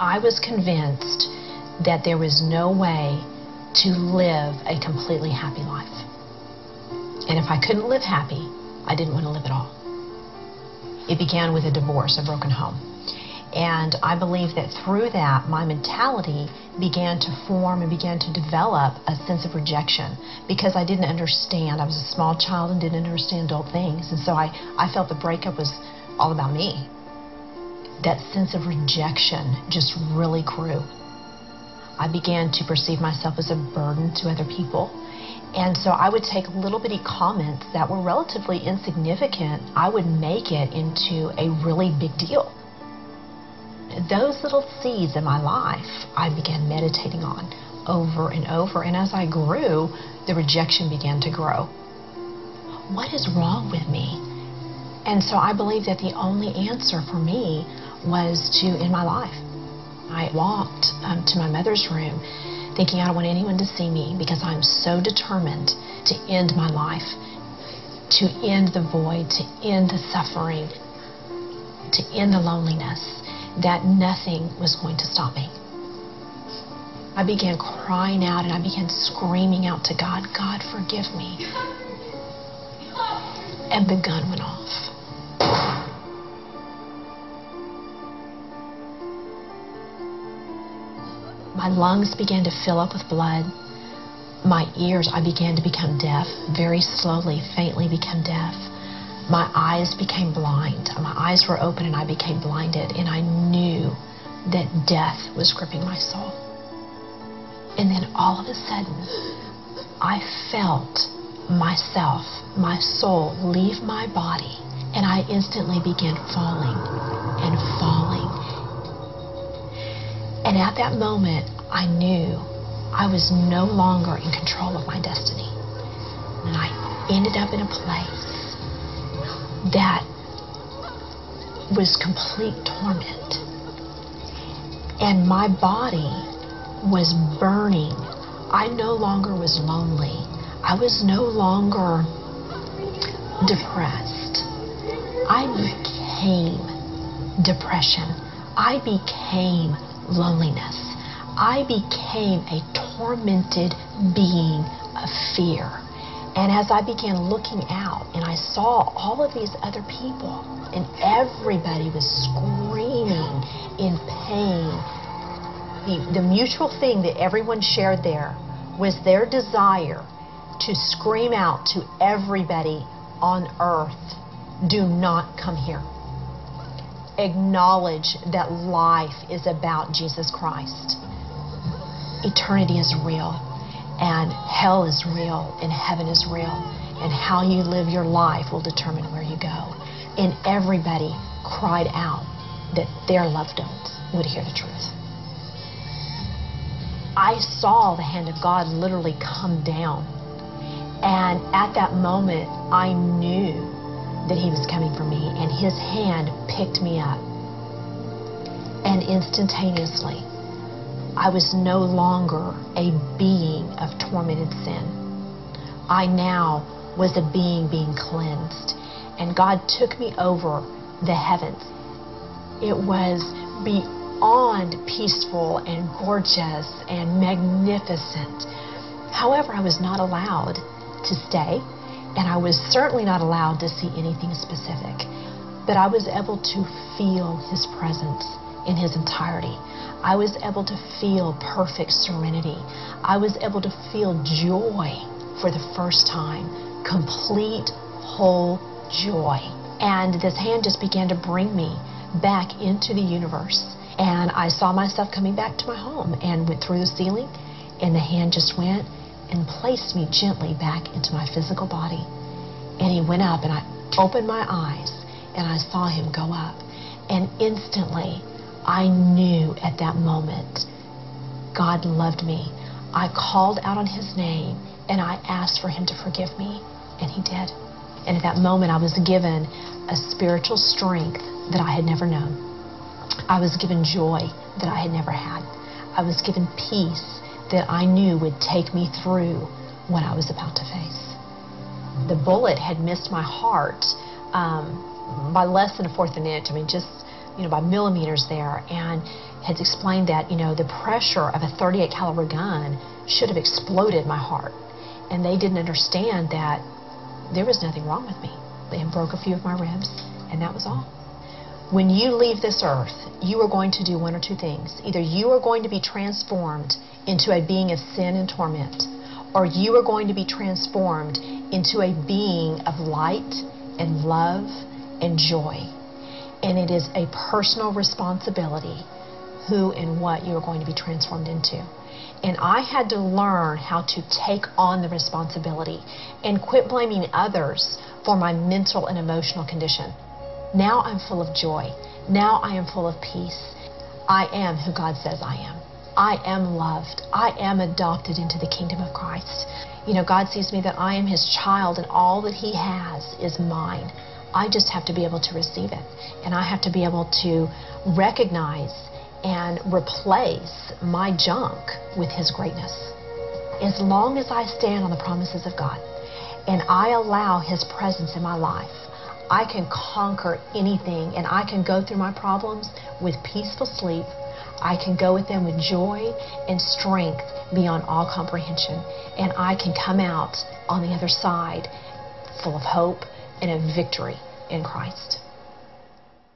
I was convinced that there was no way to live a completely happy life. And if I couldn't live happy, I didn't want to live at all. It began with a divorce, a broken home. And I believe that through that, my mentality began to form and began to develop a sense of rejection because I didn't understand. I was a small child and didn't understand adult things. And so I, I felt the breakup was all about me. That sense of rejection just really grew. I began to perceive myself as a burden to other people. And so I would take little bitty comments that were relatively insignificant, I would make it into a really big deal those little seeds in my life I began meditating on over and over. And as I grew, the rejection began to grow. What is wrong with me? And so I believe that the only answer for me was to end my life. I walked um, to my mother's room thinking I don't want anyone to see me because I'm so determined to end my life, to end the void, to end the suffering, to end the loneliness that nothing was going to stop me. I began crying out and I began screaming out to God, God, forgive me. And the gun went off. My lungs began to fill up with blood. My ears, I began to become deaf, very slowly, faintly become deaf my eyes became blind. My eyes were open and I became blinded, and I knew that death was gripping my soul. And then all of a sudden, I felt myself, my soul, leave my body, and I instantly began falling and falling. And at that moment, I knew I was no longer in control of my destiny. And I ended up in a place that was complete torment. And my body was burning. I no longer was lonely. I was no longer depressed. I became depression. I became loneliness. I became a tormented being of fear. And as I began looking out and I saw all of these other people, and everybody was screaming in pain, the, the mutual thing that everyone shared there was their desire to scream out to everybody on earth do not come here. Acknowledge that life is about Jesus Christ. Eternity is real and hell is real and heaven is real and how you live your life will determine where you go. And everybody cried out that their loved ones would hear the truth. I saw the hand of god literally come down. And at that moment i knew that he was coming for me and his hand picked me up and instantaneously I was no longer a being of tormented sin. I now was a being being cleansed. And God took me over the heavens. It was beyond peaceful and gorgeous and magnificent. However, I was not allowed to stay, and I was certainly not allowed to see anything specific. But I was able to feel His presence in His entirety. I was able to feel perfect serenity. I was able to feel joy for the first time, complete, whole joy. And this hand just began to bring me back into the universe. And I saw myself coming back to my home and went through the ceiling, and the hand just went and placed me gently back into my physical body. And he went up, and I opened my eyes, and I saw him go up. And instantly, I knew at that moment God loved me. I called out on his name and I asked for him to forgive me, and he did. And at that moment, I was given a spiritual strength that I had never known. I was given joy that I had never had. I was given peace that I knew would take me through what I was about to face. The bullet had missed my heart um, by less than a fourth of an inch. I mean, just you know, by millimeters there. And had explained that, you know, the pressure of a 38 caliber gun should have exploded my heart. And they didn't understand that there was nothing wrong with me. They broke a few of my ribs, and that was all. When you leave this earth, you are going to do one or two things. Either you are going to be transformed into a being of sin and torment, or you are going to be transformed into a being of light and love and joy. And it is a personal responsibility who and what you are going to be transformed into. And I had to learn how to take on the responsibility and quit blaming others for my mental and emotional condition. Now I'm full of joy. Now I am full of peace. I am who God says I am. I am loved. I am adopted into the kingdom of Christ. You know, God sees me that I am His child and all that He has is mine. I just have to be able to receive it. And I have to be able to recognize and replace my junk with His greatness. As long as I stand on the promises of God and I allow His presence in my life, I can conquer anything and I can go through my problems with peaceful sleep. I can go with them with joy and strength beyond all comprehension. And I can come out on the other side full of hope and a victory in Christ.